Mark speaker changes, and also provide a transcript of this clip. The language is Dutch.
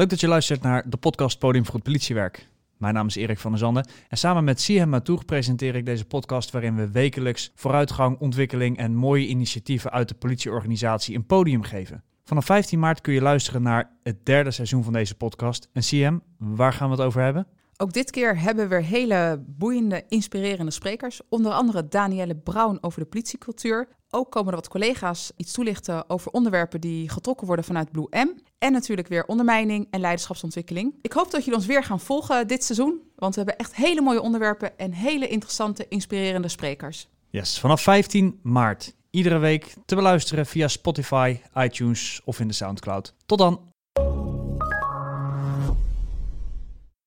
Speaker 1: Leuk dat je luistert naar de podcast Podium voor het Politiewerk. Mijn naam is Erik van der Zanden en samen met Sihem Matoeg presenteer ik deze podcast waarin we wekelijks vooruitgang, ontwikkeling en mooie initiatieven uit de politieorganisatie een podium geven. Vanaf 15 maart kun je luisteren naar het derde seizoen van deze podcast. En Sihem, waar gaan we het over hebben?
Speaker 2: Ook dit keer hebben we weer hele boeiende, inspirerende sprekers. Onder andere Danielle Brown over de politiecultuur. Ook komen er wat collega's iets toelichten over onderwerpen die getrokken worden vanuit Blue M. En natuurlijk weer ondermijning en leiderschapsontwikkeling. Ik hoop dat jullie ons weer gaan volgen dit seizoen. Want we hebben echt hele mooie onderwerpen en hele interessante, inspirerende sprekers.
Speaker 1: Yes, vanaf 15 maart. Iedere week te beluisteren via Spotify, iTunes of in de Soundcloud. Tot dan!